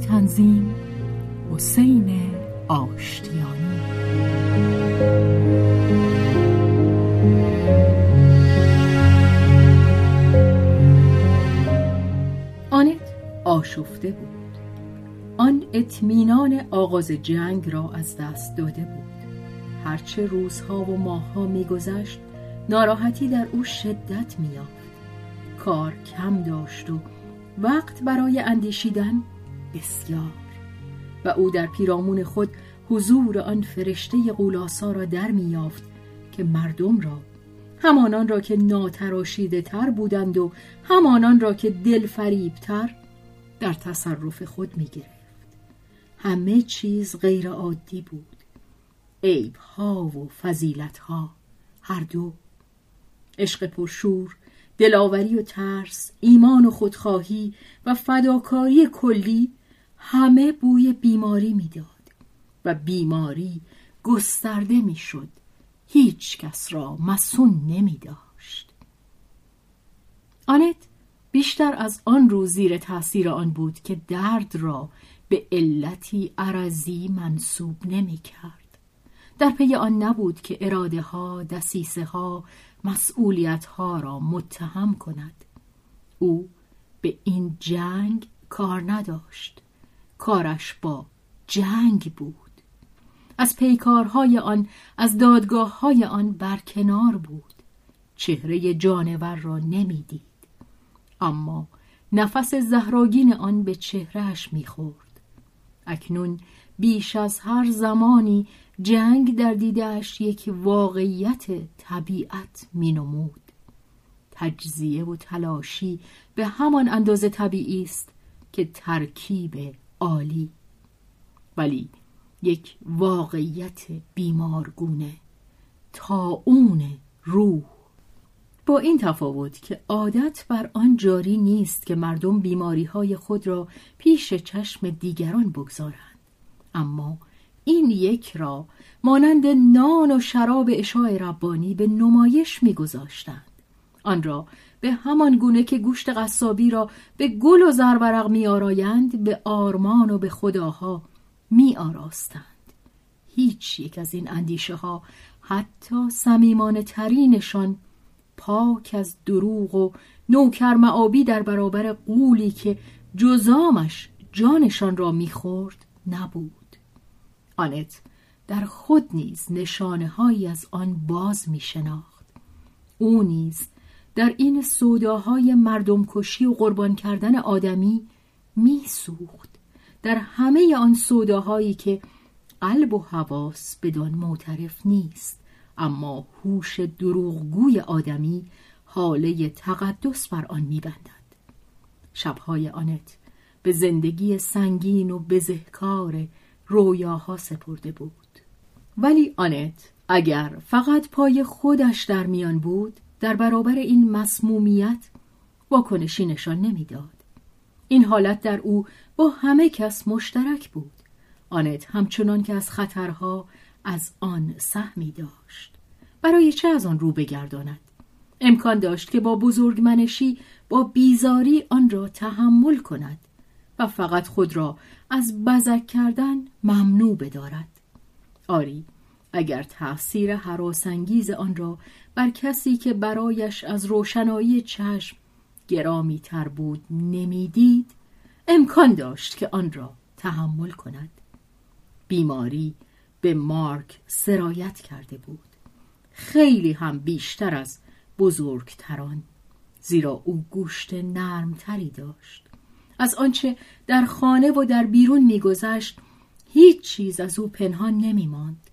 تنظیم حسین آشتیانی. آنت آشفته بود. آن اطمینان آغاز جنگ را از دست داده بود. هرچه روزها و ماهها میگذشت ناراحتی در او شدت میافت کار کم داشت و وقت برای اندیشیدن بسیار. و او در پیرامون خود حضور آن فرشته قولاسا را در میافت که مردم را همانان را که ناتراشیده تر بودند و همانان را که دل تر در تصرف خود می گرفت. همه چیز غیر عادی بود. عیب ها و فضیلت ها هر دو. عشق پرشور دلاوری و ترس ایمان و خودخواهی و فداکاری کلی همه بوی بیماری می‌داد و بیماری گسترده می‌شد هیچ کس را مسون نمی داشت آنت بیشتر از آن روز زیر تاثیر آن بود که درد را به علتی عرضی منصوب نمی کرد. در پی آن نبود که اراده ها، دسیسه ها، مسئولیت ها را متهم کند. او به این جنگ کار نداشت. کارش با جنگ بود. از پیکارهای آن، از دادگاه های آن برکنار بود. چهره جانور را نمی‌دید. اما نفس زهراگین آن به چهرهش می‌خورد. اکنون بیش از هر زمانی جنگ در دیدش یک واقعیت طبیعت می نمود. تجزیه و تلاشی به همان اندازه طبیعی است که ترکیب عالی. ولی یک واقعیت بیمارگونه اون روح. با این تفاوت که عادت بر آن جاری نیست که مردم بیماری های خود را پیش چشم دیگران بگذارند. اما این یک را مانند نان و شراب اشاع ربانی به نمایش میگذاشتند. آن را به همان گونه که گوشت قصابی را به گل و زرورق میآرایند به آرمان و به خداها می آراستند. هیچ یک از این اندیشه ها حتی سمیمانه ترینشان پاک از دروغ و نوکر معابی در برابر قولی که جزامش جانشان را می‌خورد نبود آنت در خود نیز نشانه هایی از آن باز می شناخت. او نیز در این سوداهای مردم کشی و قربان کردن آدمی می سوخت. در همه آن سوداهایی که قلب و حواس بدان معترف نیست. اما هوش دروغگوی آدمی حاله تقدس بر آن میبندد. شبهای آنت به زندگی سنگین و بزهکار رویاها سپرده بود. ولی آنت اگر فقط پای خودش در میان بود در برابر این مسمومیت واکنشی نشان نمی‌داد. این حالت در او با همه کس مشترک بود. آنت همچنان که از خطرها از آن سهمی داشت. برای چه از آن رو بگرداند؟ امکان داشت که با بزرگمنشی با بیزاری آن را تحمل کند و فقط خود را از بزک کردن ممنوع بدارد. آری اگر تأثیر حراسانگیز آن را بر کسی که برایش از روشنایی چشم گرامی تر بود نمی‌دید امکان داشت که آن را تحمل کند. بیماری به مارک سرایت کرده بود. خیلی هم بیشتر از بزرگتران زیرا او گوشت نرمتری داشت. از آنچه در خانه و در بیرون میگذشت هیچ چیز از او پنهان نمیماند.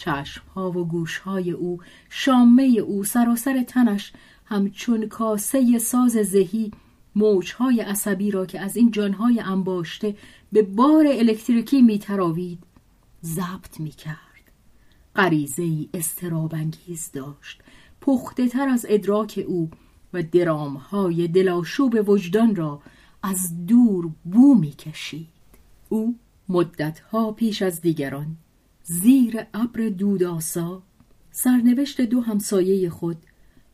چشمها و گوشهای او شامه او سراسر تنش همچون کاسه ساز زهی موجهای عصبی را که از این جانهای انباشته به بار الکتریکی میتراوید ضبط می‌کرد. غریزه ای استرابنگیز داشت. پخته تر از ادراک او و درامهای دلاشوب وجدان را از دور بو می‌کشید. او مدتها پیش از دیگران زیر ابر دوداسا سرنوشت دو همسایه خود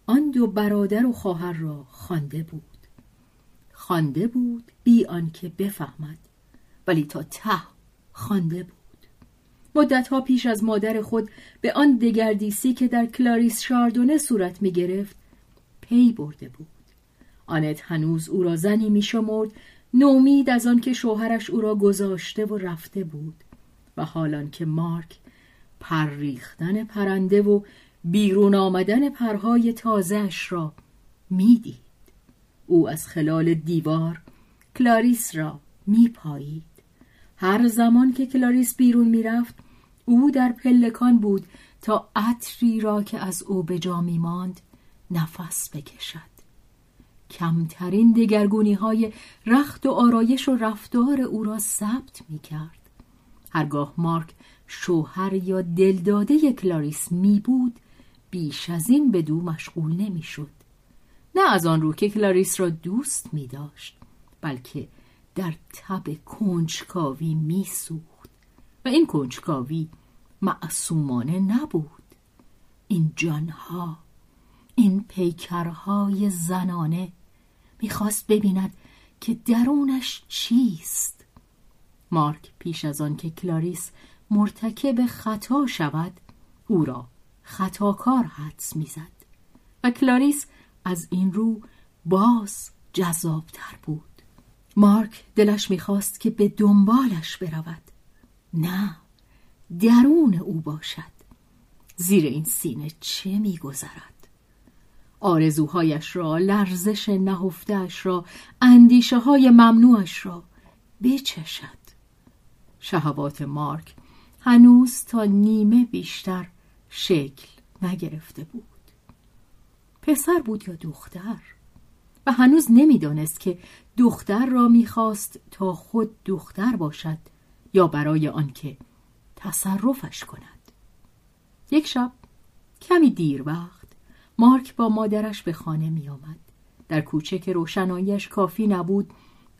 آن دو برادر و خواهر را خوانده بود. خوانده بود بی آنکه بفهمد ولی تا ته خوانده بود. مدتها پیش از مادر خود به آن دگردیسی که در کلاریس شاردونه صورت می گرفت پی برده بود. آنت هنوز او را زنی می شمرد نومید از آن که شوهرش او را گذاشته و رفته بود. و حال آن که مارک پر ریختن پرنده و بیرون آمدن پرهای تازهش را می‌دید. او از خلال دیوار کلاریس را میپایید. هر زمان که کلاریس بیرون می‌رفت او در پلکان بود تا عطری را که از او به جا ماند نفس بکشد. کمترین دگرگونی های رخت و آرایش و رفتار او را ثبت می کرد. هرگاه مارک شوهر یا دلداده کلاریس می بود بیش از این به دو مشغول نمی شد. نه از آن رو که کلاریس را دوست می داشت بلکه در تب کنجکاوی می سوخت و این کنجکاوی معصومانه نبود. این جانها این پیکرهای زنانه می‌خواست ببیند که درونش چیست. مارک پیش از آن که کلاریس مرتکب خطا شود او را خطاکار حدس می‌زد و کلاریس از این رو باز جذابتر بود. مارک دلش می‌خواست که به دنبالش برود. نه درون او باشد. زیر این سینه چه میگذرد؟ آرزوهایش را لرزش نهفتهاش را اندیشه های ممنوعش را بچشد. شهوات مارک هنوز تا نیمه بیشتر شکل نگرفته بود. پسر بود یا دختر؟ و هنوز نمی‌دانست که دختر را می‌خواست تا خود دختر باشد یا برای آنکه تصرفش کند. یک شب کمی دیر وقت مارک با مادرش به خانه می آمد. در کوچه که روشنایش کافی نبود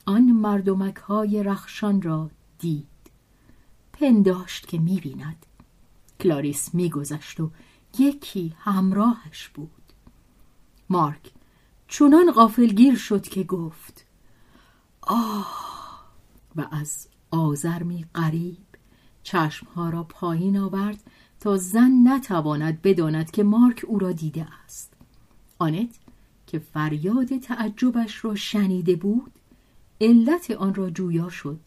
آن مردمک های رخشان را دید. پنداشت که می بیند کلاریس می گذشت و یکی همراهش بود. مارک چونان غافلگیر شد که گفت آه! و از آزرمی قریب چشمها را پایین آورد تا زن نتواند بداند که مارک او را دیده است. آنت که فریاد تعجبش را شنیده بود علت آن را جویا شد.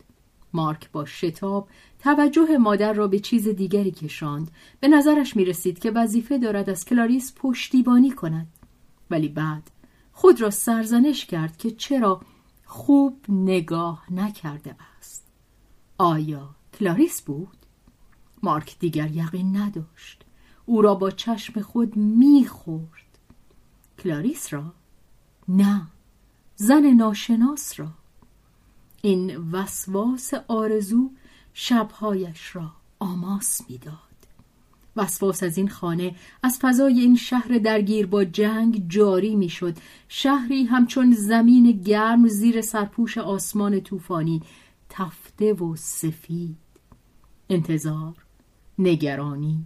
مارک با شتاب توجه مادر را به چیز دیگری کشاند. به نظرش می رسید که وظیفه دارد از کلاریس پشتیبانی کند. ولی بعد خود را سرزنش کرد که چرا خوب نگاه نکرده است. آیا کلاریس بود؟ مارک دیگر یقین نداشت. او را با چشم خود می‌خورد. کلاریس را؟ نه. زن ناشناس را. این وسواس آرزو شبهایش را آماس می‌داد. وسواس از این خانه از فضای این شهر درگیر با جنگ جاری می‌شد. شهری همچون زمین گرم زیر سرپوش آسمان طوفانی تفته و سفید. انتظار نگرانی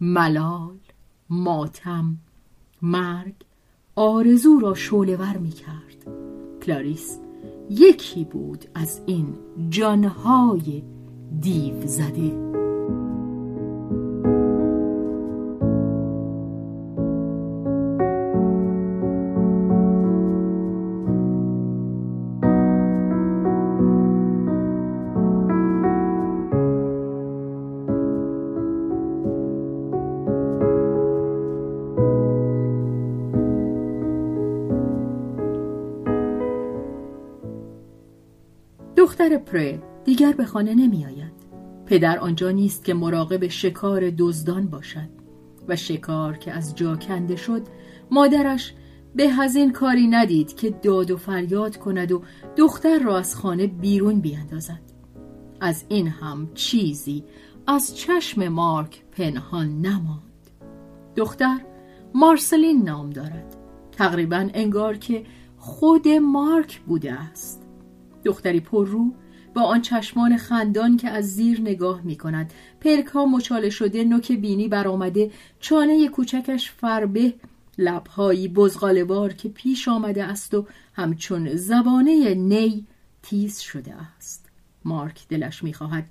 ملال ماتم مرگ آرزو را شولور می کرد کلاریس یکی بود از این جانهای دیو زده دختر پره دیگر به خانه نمی آید. پدر آنجا نیست که مراقب شکار دزدان باشد و شکار که از جا کنده شد مادرش به هزین کاری ندید که داد و فریاد کند و دختر را از خانه بیرون بیاندازد از این هم چیزی از چشم مارک پنهان نماند. دختر مارسلین نام دارد. تقریبا انگار که خود مارک بوده است. دختری پررو با آن چشمان خندان که از زیر نگاه می کند پلک ها مچاله شده نوک بینی برآمده چانه کوچکش فربه لبهایی بزغالوار که پیش آمده است و همچون زبانه نی تیز شده است. مارک دلش می‌خواهد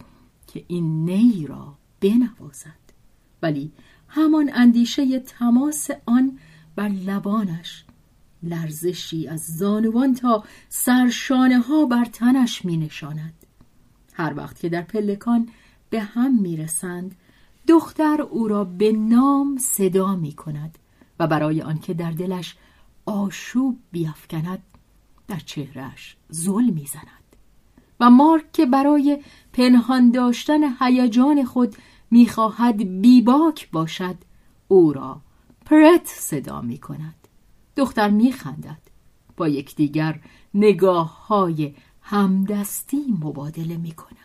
که این نی را بنوازد. ولی همان اندیشه تماس آن بر لبانش لرزشی از زانوان تا سرشانه ها بر تنش می نشاند. هر وقت که در پلکان به هم می رسند دختر او را به نام صدا می کند و برای آنکه در دلش آشوب بیافکند در چهرش زل می زند. و مارک که برای پنهان داشتن هیجان خود می‌خواهد بیباک باشد او را پرت صدا می کند دختر میخندد. با یکدیگر نگاه های همدستی مبادله می کنند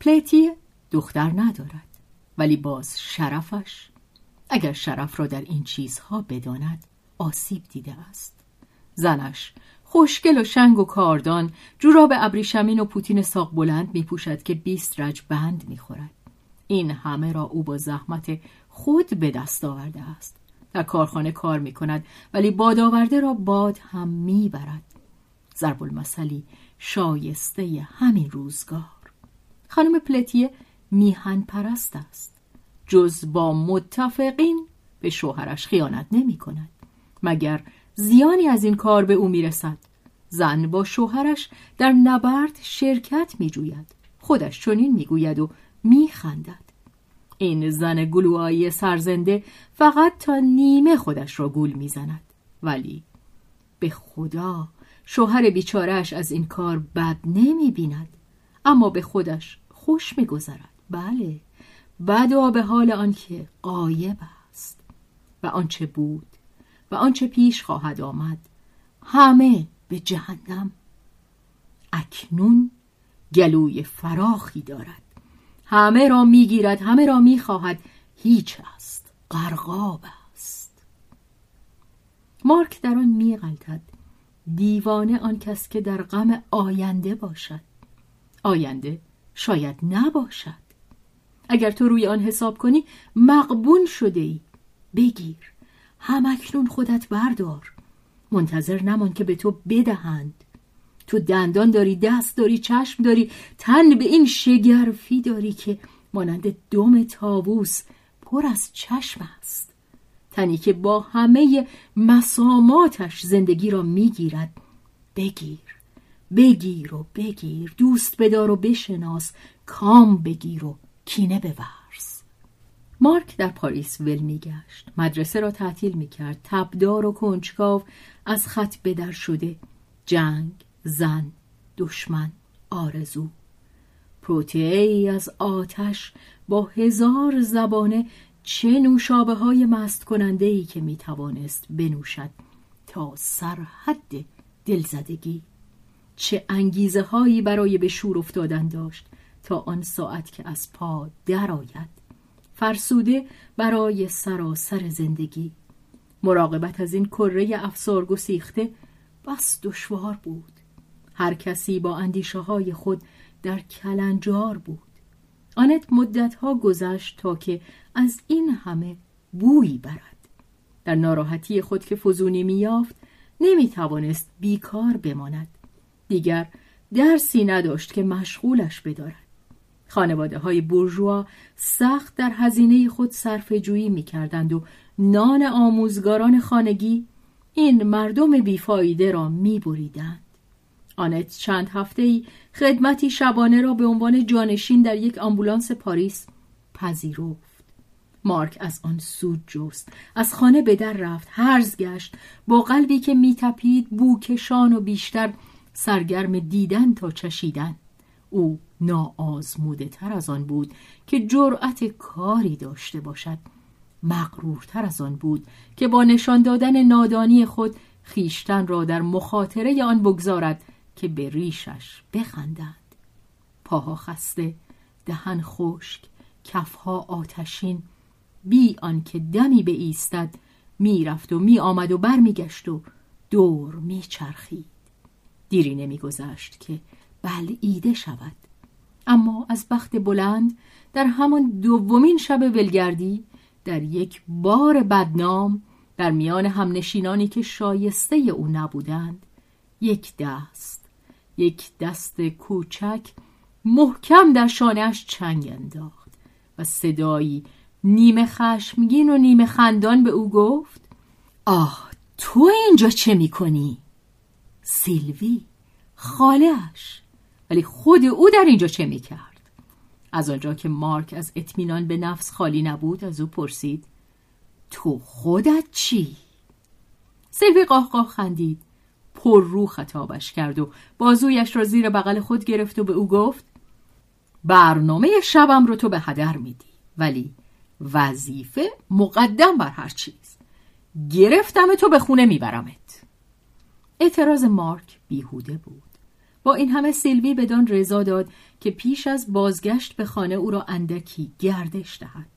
پلیتی دختر ندارد ولی باز شرفش. اگر شرف را در این چیزها بداند آسیب دیده است. زنش خوشگل و شنگ و کاردان جوراب ابریشمین و پوتین ساق بلند می پوشد که بیست رج بند می خورد. این همه را او با زحمت خود به دست آورده است. در کارخانه کار می کند ولی بادآورده را باد هم می برد ضرب المثلی شایسته همین روزگار. خانم پلتیه میهن پرست است. جز با متفقین به شوهرش خیانت نمی کند. مگر زیانی از این کار به او می رسد؟ زن با شوهرش در نبرد شرکت می جوید. خودش چنین می گوید و می خندد. این زن گلوایی سرزنده فقط تا نیمه خودش را گول می‌زند. ولی به خدا شوهر بیچارهش از این کار بد نمی بیند اما به خودش خوش میگذرد. بله بدا به حال آنکه قایب است. و آنچه بود و آنچه پیش خواهد آمد همه به جهنم. اکنون گلوی فراخی دارد. همه را می‌گیرد همه را می‌خواهد. هیچ است قرقاب است. مارک در آن میغلطد. دیوانه آن کس که در غم آینده باشد. آینده شاید نباشد. اگر تو روی آن حساب کنی مقبون شده ای. بگیر. همکنون خودت بردار. منتظر نمان که به تو بدهند. تو دندان داری دست داری چشم داری تن به این شگرفی داری که مانند دم تاووس پر از چشم است. تنی که با همه مساماتش زندگی را می‌گیرد. بگیر بگیر و بگیر دوست بدار و بشناس کام بگیر و کینه بورز. مارک در پاریس ول میگشت. مدرسه را تعطیل می‌کرد. تبدار و کنجکاو از خط بدر شده. جنگ زن دشمن آرزو. پروتئه از آتش با هزار زبانه چه نوشابه های مست ای که می توانست بنوشد تا سرحد دلزدگی. چه انگیزه هایی برای به شور افتادن داشت تا آن ساعت که از پا درآید. فرسوده برای سراسر زندگی. مراقبت از این کره افسار گسیخته بس دشوار بود. هر کسی با اندیشه های خود در کلنجار بود. آنت مدتها گذشت تا که از این همه بویی برد. در ناراحتی خود که فزونی میافت نمی توانست بیکار بماند. دیگر درسی نداشت که مشغولش بدارد. خانواده های بورژوا سخت در هزینه خود صرف جویی می کردند و نان آموزگاران خانگی این مردم بیفایده را می بریدند. آنت چند هفته ای خدمتی شبانه را به عنوان جانشین در یک آمبولانس پاریس پذیرفت. مارک از آن سود جست از خانه به در رفت هرز گشت با قلبی که میتپید بوکشان و بیشتر سرگرم دیدن تا چشیدن او ناآزموده تر از آن بود که جرأت کاری داشته باشد مغرورتر از آن بود که با نشان دادن نادانی خود خیشتن را در مخاطره آن بگذارد که به ریشش بخندند. پاها خسته دهن خشک کفها آتشین. بی آنکه دمی به ایستد می‌رفت و می آمد و برمیگشت و دور میچرخید. دیری نمیگذشت که بلعیده شود. اما از بخت بلند در همان دومین شب ولگردی در یک بار بدنام در میان همنشینانی که شایسته او نبودند یک دست یک دست کوچک محکم در شانهش چنگ انداخت و صدایی نیمه خشمگین و نیمه خندان به او گفت آه تو اینجا چه می‌کنی؟ سیلوی خالهش ولی خود او در اینجا چه می‌کرد؟ از آنجا که مارک از اطمینان به نفس خالی نبود از او پرسید تو خودت چی؟ سیلوی قاه خندید پر رو خطابش کرد و بازویش را زیر بغل خود گرفت و به او گفت برنامه شبم رو تو به هدر میدی ولی وظیفه مقدم بر هر چیز. گرفتم تو به خونه میبرمت. اعتراض مارک بیهوده بود. با این همه سیلوی بدان رضا داد که پیش از بازگشت به خانه او را اندکی گردش دهد.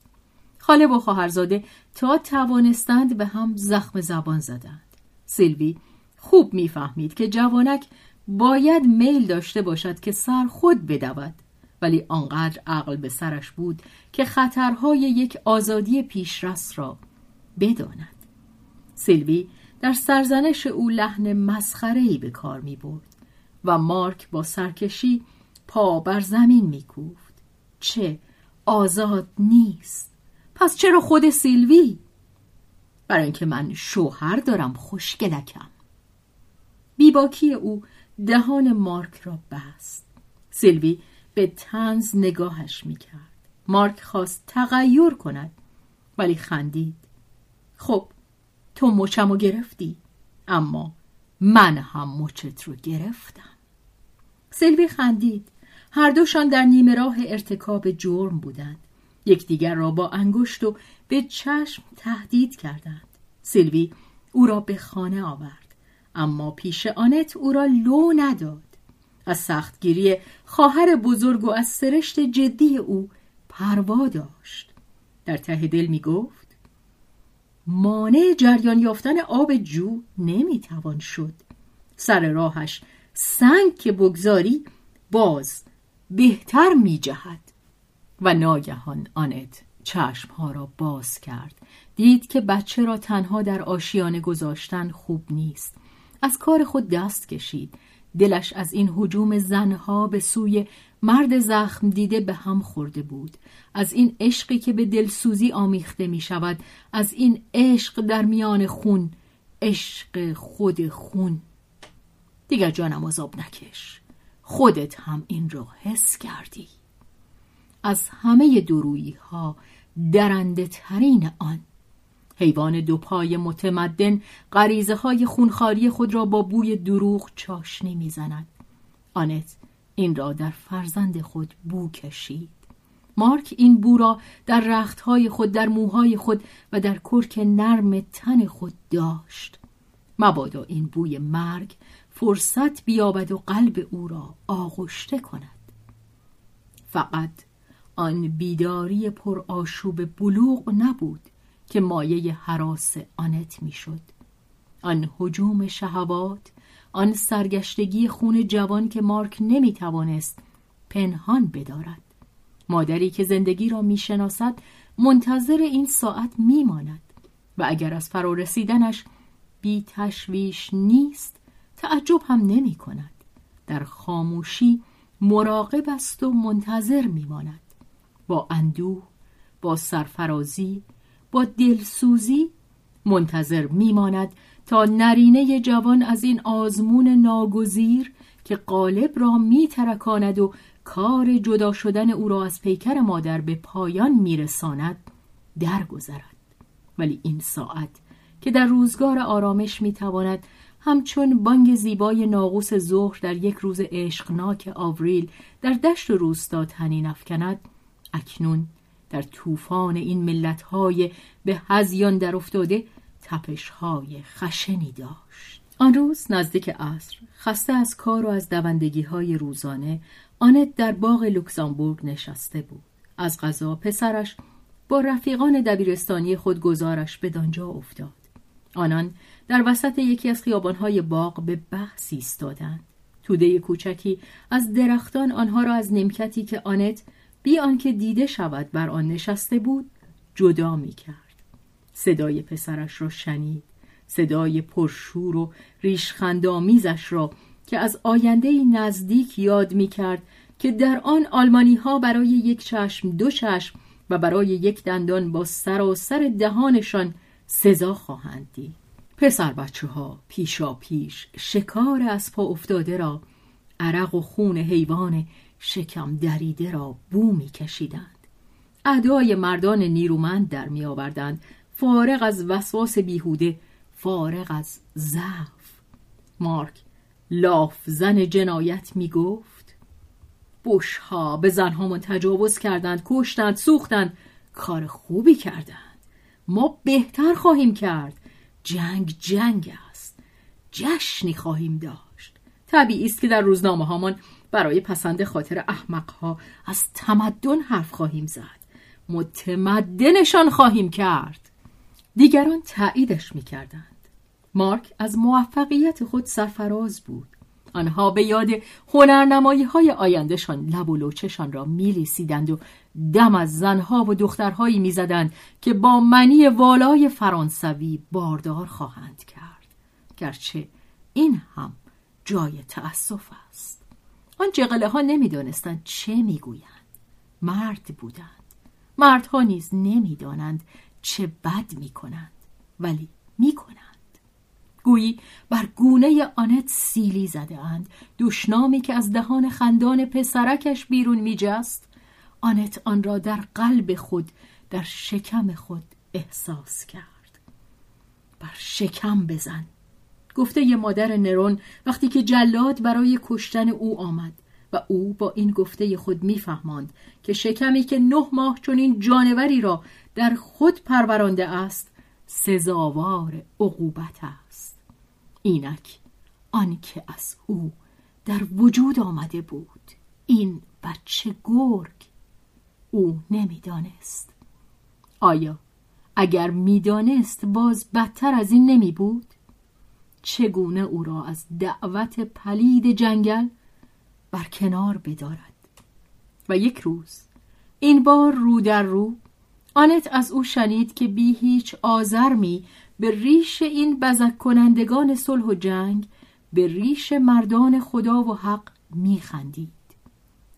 خاله و خواهرزاده تا توانستند به هم زخم زبان زدند. سیلوی خوب می‌فهمید که جوانک باید میل داشته باشد که سر خود بدود. ولی آنقدر عقل به سرش بود که خطرهای یک آزادی پیشرس را بداند. سیلوی در سرزنش او لحن مسخره‌ای به کار می برد و مارک با سرکشی پا بر زمین می کوفت. چه آزاد نیست. پس چرا خود سیلوی؟ برای اینکه من شوهر دارم خوشگلکم بیباکی او دهان مارک را بست. سیلوی به تنز نگاهش می‌کرد. مارک خواست تغییر کند ولی خندید. خب تو مچمو گرفتی اما من هم مچت رو گرفتم. سیلوی خندید. هر دوشان در نیمه راه ارتکاب جرم بودند. یکدیگر را با انگشت و به چشم تهدید کردند. سیلوی او را به خانه آورد. اما پیش آنت او را لو نداد از سختگیری خواهر بزرگ و از سرشت جدی او پروا داشت. در ته دل می گفت مانع جریان یافتن آب جو نمی‌توان شد. سر راهش سنگ که بگذاری باز بهتر می جهد. و ناگهان آنت چشمها را باز کرد. دید که بچه را تنها در آشیانه گذاشتن خوب نیست. از کار خود دست کشید. دلش از این حجوم زنها به سوی مرد زخم دیده به هم خورده بود. از این عشقی که به دلسوزی آمیخته می شود از این عشق در میان خون. عشق خود خون. دیگر جانم عذاب نکش. خودت هم این را حس کردی. از همه درویی ها درنده ترین آن حیوان دو پای متمدن غریزه های خونخاری خود را با بوی دروغ چاشنی می‌زند. آنت این را در فرزند خود بو کشید. مارک این بو را در رختهای خود در موهای خود و در کرک نرم تن خود داشت. مبادا این بوی مرگ فرصت بیابد و قلب او را آغشته کند. فقط آن بیداری پر آشوب بلوغ نبود. که مایه حراس آنت می‌شد. آن حجوم شهوات آن سرگشتگی خون جوان که مارک نمی‌توانست پنهان بدارد. مادری که زندگی را می‌شناسد منتظر این ساعت میماند و اگر از فرارسیدنش بی تشویش نیست تعجب هم نمی کند در خاموشی مراقب است و منتظر میماند. با اندوه با سرفرازی با دلسوزی منتظر میماند تا نرینه جوان از این آزمون ناگزیر که قالب را میترکاند و کار جدا شدن او را از پیکر مادر به پایان میرساند درگذرد. ولی این ساعت که در روزگار آرامش می‌تواند همچون بانگ زیبای ناقوس ظهر در یک روز عشقناک آوریل در دشت و روستا تنین افکند اکنون در طوفان این ملتهای به هزیان در افتاده تپشهای خشنی داشت. آن روز نزدیک عصر خسته از کار و از دوندگی های روزانه آنت در باغ لوکزامبورگ نشسته بود. از غذا پسرش با رفیقان دبیرستانی خود گزارش به دانجا افتاد. آنان در وسط یکی از خیابانهای باغ به بحث ایستادند. توده کوچکی از درختان آنها را از نمکتی که آنت بی آنکه دیده شود بر آن نشسته بود جدا می کرد. صدای پسرش را شنید صدای پرشور و ریشخندآمیزش را که از آینده نزدیک یاد می کرد که در آن آلمانی ها برای یک چشم دو چشم و برای یک دندان با سراسر دهانشان سزا خواهند دید پسر بچه ها پیشا پیش شکار از پا افتاده را عرق و خون حیوان شکم دریده را بو می کشیدند ادای مردان نیرومند در می آوردند فارغ از وسواس بیهوده فارغ از ضعف. مارک لاف زن جنایت می گفت بوشها به زنهامون تجاوز کردند کشتند سوختند. کار خوبی کردند. ما بهتر خواهیم کرد. جنگ جنگ است. جشنی خواهیم داشت. طبیعی است که در روزنامه هامان برای پسند خاطر احمق ها از تمدن حرف خواهیم زد. متمدنشان خواهیم کرد. دیگران تاییدش می‌کردند. مارک از موفقیت خود سرفراز بود. آنها به یاد هنرنمایی های آیندهشان لب و لوچشان را میلیسیدند و دم از زنها و دخترهایی می‌زدند که با منی والای فرانسوی باردار خواهند کرد. گرچه این هم جای تأسف است. آن جغله ها نمی‌دانستند چه می‌گویند. مرد بودند. مردها نیز نمی‌دانند چه بد می‌کنند ولی می‌کنند. گویی بر گونه آنت سیلی زده اند. دوشنامی که از دهان خندان پسرکش بیرون میجست آنت آن را در قلب خود در شکم خود احساس کرد. بر شکم بزن. گفته ی مادر نرون وقتی که جلاد برای کشتن او آمد و او با این گفته خود میفهماند که شکمی که نه ماه چنین جانوری را در خود پرورانده است سزاوار عقوبت است. اینک آنکه از او در وجود آمده بود این بچه گرگ او نمی‌دانست. آیا اگر می‌دانست باز بدتر از این نمی بود؟ چگونه او را از دعوت پلید جنگل بر کنار بدارد؟ و یک روز این بار رو در رو آنت از او شنید که بی هیچ آزرمی به ریش این بزک کنندگان صلح و جنگ به ریش مردان خدا و حق میخندید.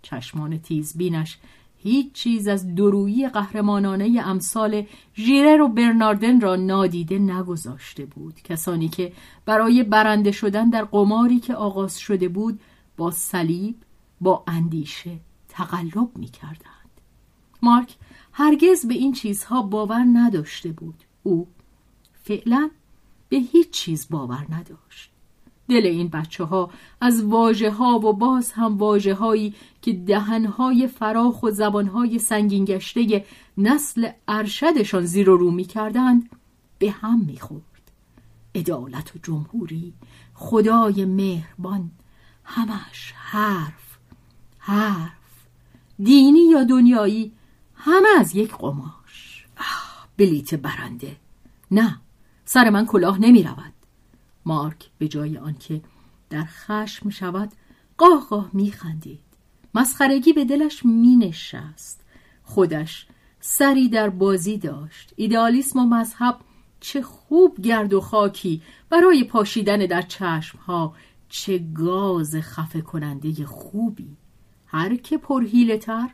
چشمان تیزبینش هیچ چیز از درویی قهرمانانه امثال ژیرر و برناردن را نادیده نگذاشته بود. کسانی که برای برنده شدن در قماری که آغاز شده بود با صلیب با اندیشه تقلب می کردند. مارک هرگز به این چیزها باور نداشته بود. او فعلا به هیچ چیز باور نداشت. دل این بچه ها از واجه ها و باز هم واجه هایی که دهن های فراخ و زبان های سنگین گشته نسل ارشدشان زیر و رو می کردند به هم می خورد. عدالت و جمهوری خدای مهربان همش حرف حرف. دینی یا دنیایی همه از یک قماش. بلیت برنده. نه سر من کلاه نمی رود مارک به جای آنکه در خشم شود قاه قاه می خندید مسخرگی به دلش می نشست خودش سری در بازی داشت. ایدئالیسم و مذهب چه خوب گرد و خاکی برای پاشیدن در چشمها چه گاز خفه کننده خوبی. هر که پرهیله تر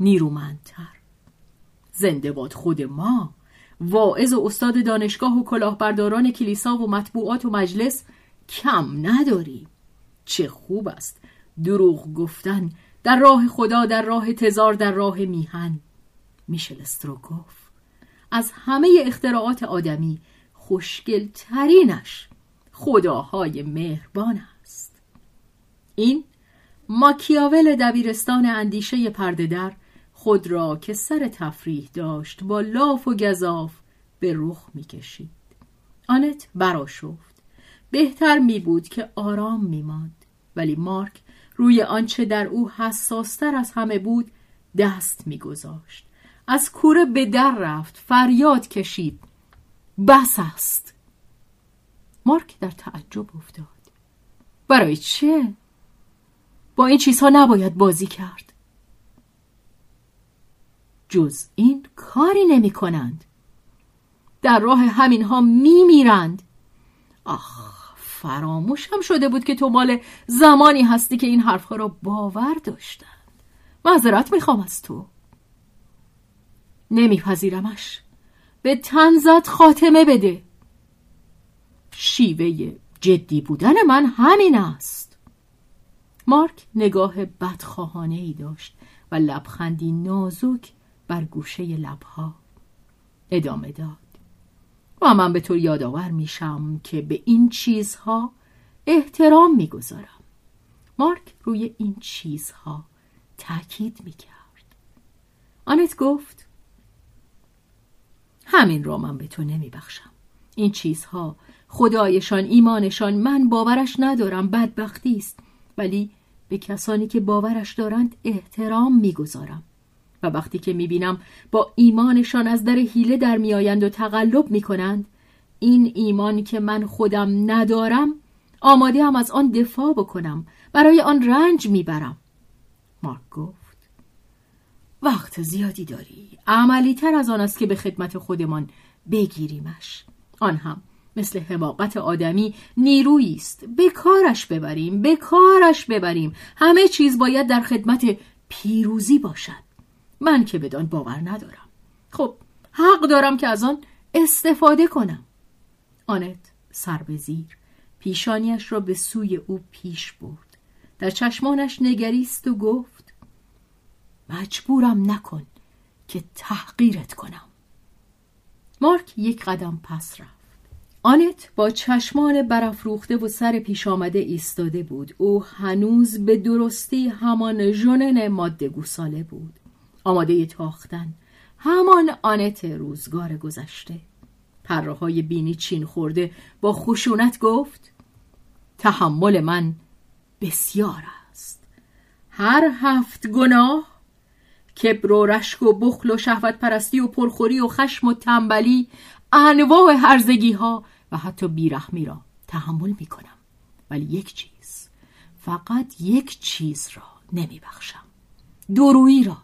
نیرومندتر. زنده باد خود ما واعظ و استاد دانشگاه و کلاهبرداران کلیسا و مطبوعات و مجلس کم نداریم چه خوب است. دروغ گفتن در راه خدا در راه تزار در راه میهن. میشل استروگوف. از همه اختراعات آدمی خوشگل ترینش خداهای مهربان است. این ماکیاول دبیرستان اندیشه پرده در خود را که سر تفریح داشت با لاف و گذاف به رخ می‌کشید. آنت براشفت بهتر می بود که آرام می ماند. ولی مارک روی آنچه در او حساستر از همه بود دست میگذاشت. از کوره به در رفت فریاد کشید. بس است. مارک در تعجب افتاد. برای چه؟ با این چیزها نباید بازی کرد. جز این کاری نمی کنند در راه همین ها می میرند آخ فراموشم شده بود که تو مال زمانی هستی که این حرفها را باور داشتند. معذرت می‌خوام از تو. نمیپذیرمش. به تنزت خاتمه بده. شیوه جدی بودن من همین است. مارک نگاه بدخواهانه ای داشت و لبخندی نازک بر گوشه لبها ادامه داد. و من به تو یادآور میشم که به این چیزها احترام می‌گذارم. مارک روی این چیزها تاکید می‌کرد. آنت گفت همین را من به تو نمیبخشم. این چیزها خدایشان ایمانشان من باورش ندارم بدبختی است. ولی به کسانی که باورش دارند احترام می‌گذارم. و وقتی که می‌بینم با ایمانشان از در حیله در میآیند و تقلب می‌کنند این ایمان که من خودم ندارم آماده هم از آن دفاع بکنم برای آن رنج می‌برم. مارک گفت وقت زیادی داری. عملی تر از آن است که به خدمت خودمان بگیریمش. آن هم مثل حماقت آدمی نیرویی است. به کارش ببریم به کارش ببریم. همه چیز باید در خدمت پیروزی باشد. من که بدان باور ندارم. خب حق دارم که از آن استفاده کنم. آنت سر به زیر پیشانیش را به سوی او پیش برد. در چشمانش نگریست و گفت مجبورم نکن که تحقیرت کنم. مارک یک قدم پس رفت. آنت با چشمان برافروخته و سر پیش آمده ایستاده بود. او هنوز به درستی همان ژنن ماده گوساله بود. آماده تاختن. همان آنت روزگار گذشته. پرهای بینی چین خورده. با خشونت گفت تحمل من بسیار است. هر هفت گناه کبر و رشک و بخل و شهوت پرستی و پرخوری و خشم و تنبلی انواع هرزگی ها و حتی بیرحمی را تحمل می کنم ولی یک چیز فقط یک چیز را نمی بخشم درویی را.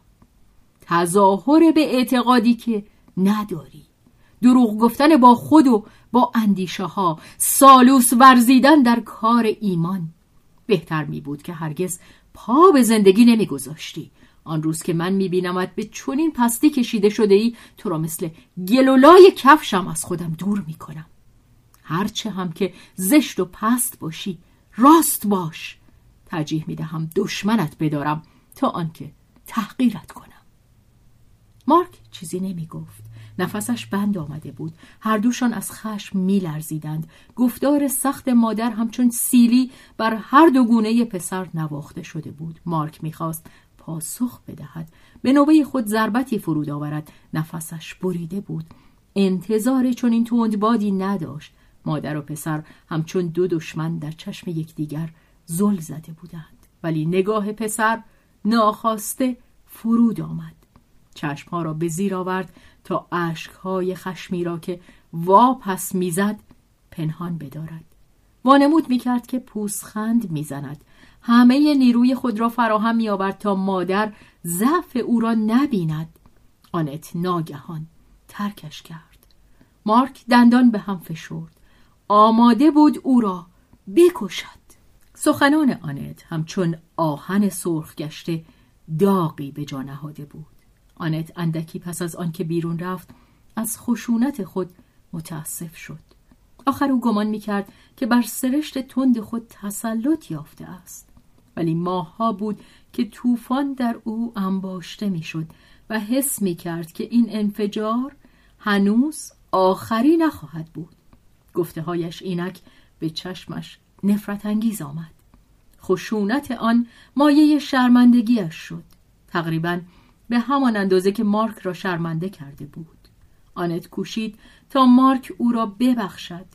تظاهر به اعتقادی که نداری. دروغ گفتن با خود و با اندیشه ها سالوس ورزیدن در کار ایمان. بهتر می بود که هرگز پا به زندگی نمی گذاشتی. آن روز که من می بینمت به چونین پستی کشیده شده ای تو را مثل گلولای کفشم از خودم دور می کنم هرچه هم که زشت و پست باشی راست باش. ترجیح می دهم دشمنت بدارم تا آنکه تحقیرت کنم. مارک چیزی نمی گفت نفسش بند آمده بود. هر دوشان از خشم می لرزیدند گفتار سخت مادر همچون سیلی بر هر دو گونه پسر نواخته شده بود. مارک می‌خواست پاسخ بدهد. به نوبه خود ضربتی فرود آورد. نفسش بریده بود. انتظار چون این تندبادی نداشت. مادر و پسر همچون دو دشمن در چشم یکدیگر زل زده بودند. ولی نگاه پسر ناخواسته فرود آمد. چشمها را به زیر آورد تا اشکهای خشمی را که واپس می‌زد پنهان بدارد. وانمود می‌کرد که پوسخند می‌زند. همه نیروی خود را فراهم میآورد تا مادر ضعف او را نبیند. آنت ناگهان ترکش کرد. مارک دندان به هم فشرد. آماده بود او را بکشد. سخنان آنت همچون آهن سرخ گشته داغی به جا نهاده بود. آنت اندکی پس از آنکه بیرون رفت از خشونت خود متاسف شد. آخر او گمان می‌کرد که بر سرشت تند خود تسلط یافته است. ولی ماهها بود که طوفان در او انباشته می‌شد و حس می‌کرد که این انفجار هنوز آخری نخواهد بود. گفته هایش اینک به چشمش نفرت انگیز آمد. خشونت آن مایه شرمندگیش شد. تقریبا به همان اندازه که مارک را شرمنده کرده بود. آنت کوشید تا مارک او را ببخشد.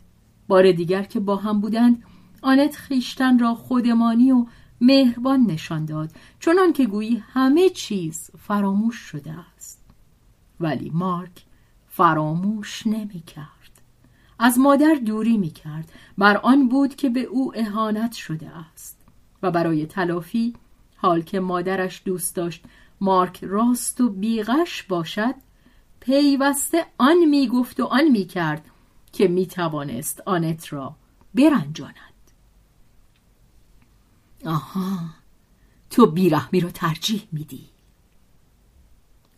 بار دیگر که با هم بودند آنت خیشتن را خودمانی و مهربان نشان داد چنان که گویی همه چیز فراموش شده است. ولی مارک فراموش نمی کرد از مادر دوری می کرد بر آن بود که به او اهانت شده است. و برای تلافی حال که مادرش دوست داشت مارک راست و بیغش باشد پیوسته آن می‌گفت و آن می‌کرد که می‌توانست آنت را برنجاند. آها تو بیرحمی را ترجیح میدی.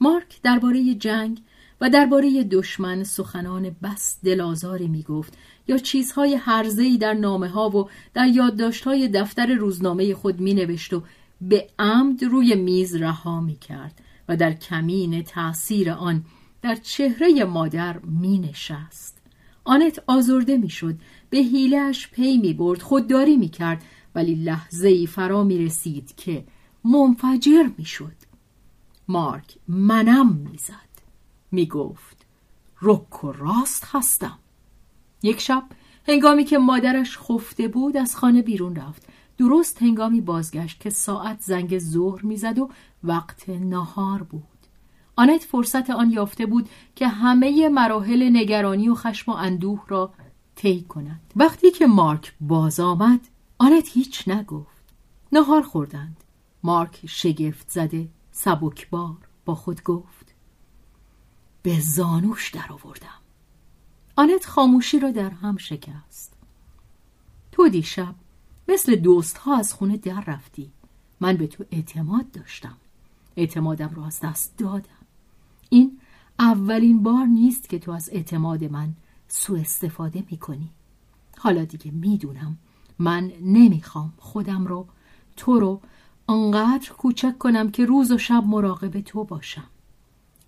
مارک درباره جنگ و درباره دشمن سخنان بس دلازاری می‌گفت یا چیزهای هرزهی در نامه ها و در یادداشتهای دفتر روزنامه خود می نوشت و به عمد روی میز رها می کرد و در کمین تأثیر آن در چهره مادر می نشست. آنت آزرده می شد به هیلش پی می برد خودداری می کرد ولی لحظه ای فرا می رسید که منفجر می شد. مارک منم می زد. می گفت رک و راست هستم. یک شب هنگامی که مادرش خفته بود از خانه بیرون رفت درست هنگامی بازگشت که ساعت زنگ ظهر می‌زد و وقت نهار بود. آنت فرصت آن یافته بود که همه مراحل نگرانی و خشم و اندوه را طی کند. وقتی که مارک باز آمد آنت هیچ نگفت. نهار خوردند. مارک شگفت زده سبکبار با خود گفت به زانوش در آوردم آنت خاموشی را در هم شکست. تو دیشب مثل دوست ها از خونه در رفتی. من به تو اعتماد داشتم. اعتمادم را از دست دادم. این اولین بار نیست که تو از اعتماد من سوء استفاده می کنی حالا دیگه می‌دونم. من نمی‌خوام خودم رو تو رو انقدر کوچک کنم که روز و شب مراقب تو باشم.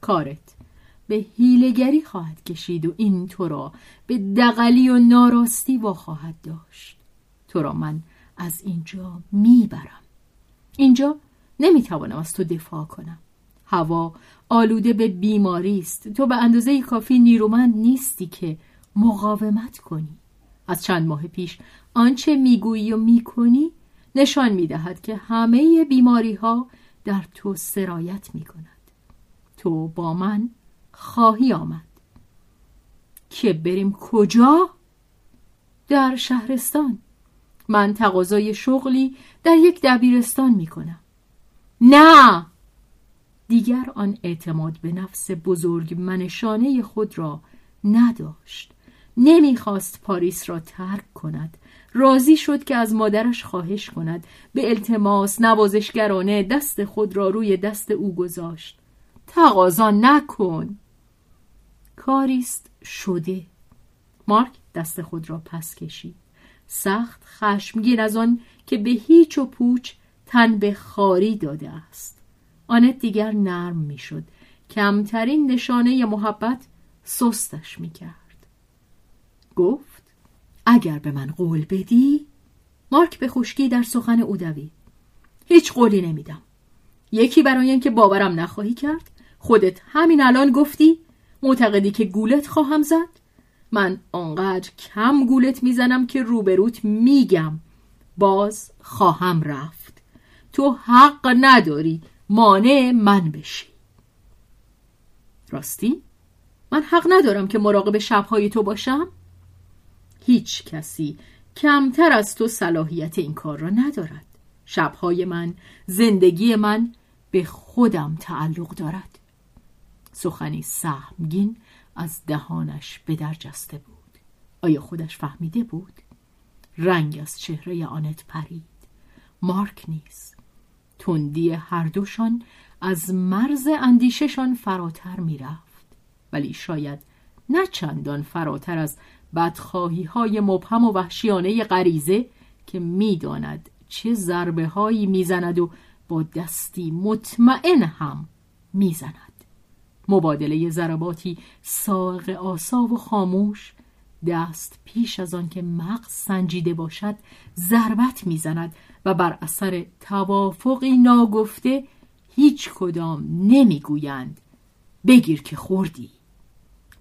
کارت به هیلگری خواهد کشید و این تو را به دقلی و ناراستی وا خواهد داشت. تو را من از اینجا می‌برم. اینجا نمی‌توانم از تو دفاع کنم. هوا آلوده به بیماری است. تو به اندازه کافی نیرومند نیستی که مقاومت کنی. از چند ماه پیش آنچه می‌گویی و می‌کنی نشان می‌دهد که همه بیماری ها در تو سرایت می‌کند. تو با من خواهی آمد. که بریم کجا؟ در شهرستان. من تقاضای شغلی در یک دبیرستان می کنم نه! دیگر آن اعتماد به نفس بزرگ منشانه خود را نداشت. نمی‌خواست پاریس را ترک کند. راضی شد که از مادرش خواهش کند. به التماس نوازشگرانه دست خود را روی دست او گذاشت. تقاضا نکن! کاریست شده. مارک دست خود را پس کشید. سخت خشمگین از آن که به هیچ و پوچ تن به خاری داده است. آنت دیگر نرم می‌شد. کمترین نشانه محبت سستش می‌کرد. گفت اگر به من قول بدی مارک به خشکی در سخن او دوید. هیچ قولی نمیدم. یکی برای اینکه باورم نخواهی کرد خودت همین الان گفتی معتقدی که گولت خواهم زد؟ من آنقدر کم گولت می‌زنم که روبروت میگم. باز خواهم رفت. تو حق نداری. مانع من بشی. راستی؟ من حق ندارم که مراقب شبهای تو باشم؟ هیچ کسی کمتر از تو صلاحیت این کار را ندارد. شبهای من زندگی من به خودم تعلق دارد. سخنی سهمگین از دهانش به در جسته بود. آیا خودش فهمیده بود؟ رنگ از چهره آنت پرید. مارک نیز تندی هر دوشان از مرز اندیششان فراتر می‌رفت. ولی شاید نه چندان فراتر از بدخواهی های مبهم و وحشیانه غریزه که می‌داند چه ضربه هایی می‌زند و با دستی مطمئن هم می‌زند. مبادله ضرباتی ساق آسا و خاموش دست پیش از آن که مغز سنجیده باشد ضربت می‌زند و بر اثر توافقی ناگفته هیچ کدام نمی‌گویند بگیر که خوردی.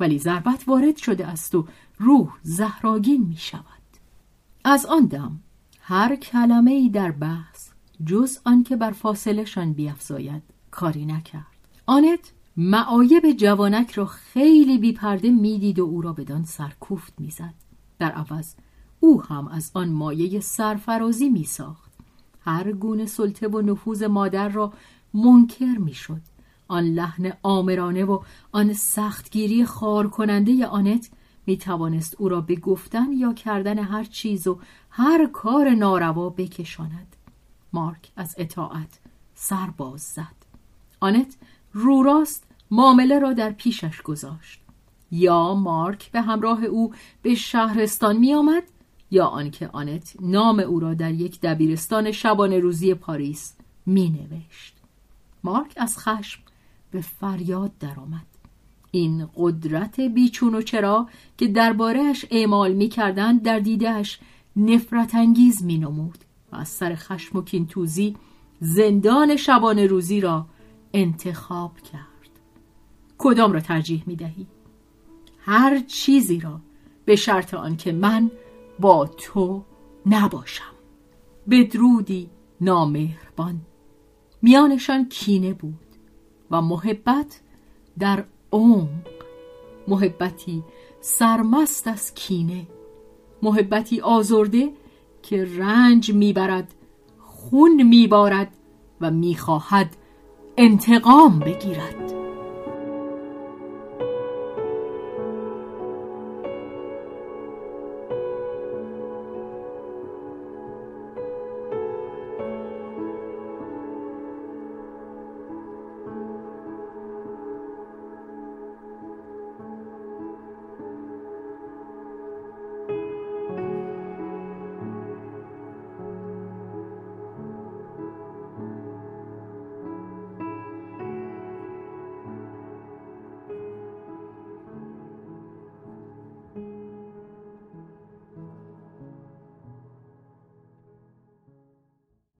ولی ضربت وارد شده است و روح زهراگین می شود از آن دم هر کلمه ای در بحث جز آنکه بر فاصلهشان بیافزاید کاری نکرد. آنت معایب جوانک را خیلی بیپرده می‌دید و او را بدان سرکوفت می‌زد. در عوض او هم از آن مایه سرفرازی میساخت. هر گونه سلطه و نفوذ مادر را منکر می‌شد. آن لحن آمرانه و آن سختگیری خار کننده آنت می توانست او را به گفتن یا کردن هر چیز و هر کار ناروا بکشاند. مارک از اطاعت سر باز زد. آنت رو راست معامله را در پیشش گذاشت. یا مارک به همراه او به شهرستان می آمد یا آنکه آنت نام او را در یک دبیرستان شبانه روزی پاریس می نوشت مارک از خشم به فریاد درآمد. این قدرت بیچون و چرا که دربارهش اعمال می کردن در دیدهش نفرت انگیز می نمود و از سر خشم و کینتوزی زندان شبانه روزی را انتخاب کرد. کدام را ترجیح می دهی؟ هر چیزی را به شرط آنکه من با تو نباشم. بدرودی نامهربان. میانشان کینه بود و محبت در عمق. محبتی سرمست از کینه. محبتی آزرده که رنج می‌برد خون میبارد و می‌خواهد انتقام بگیرد.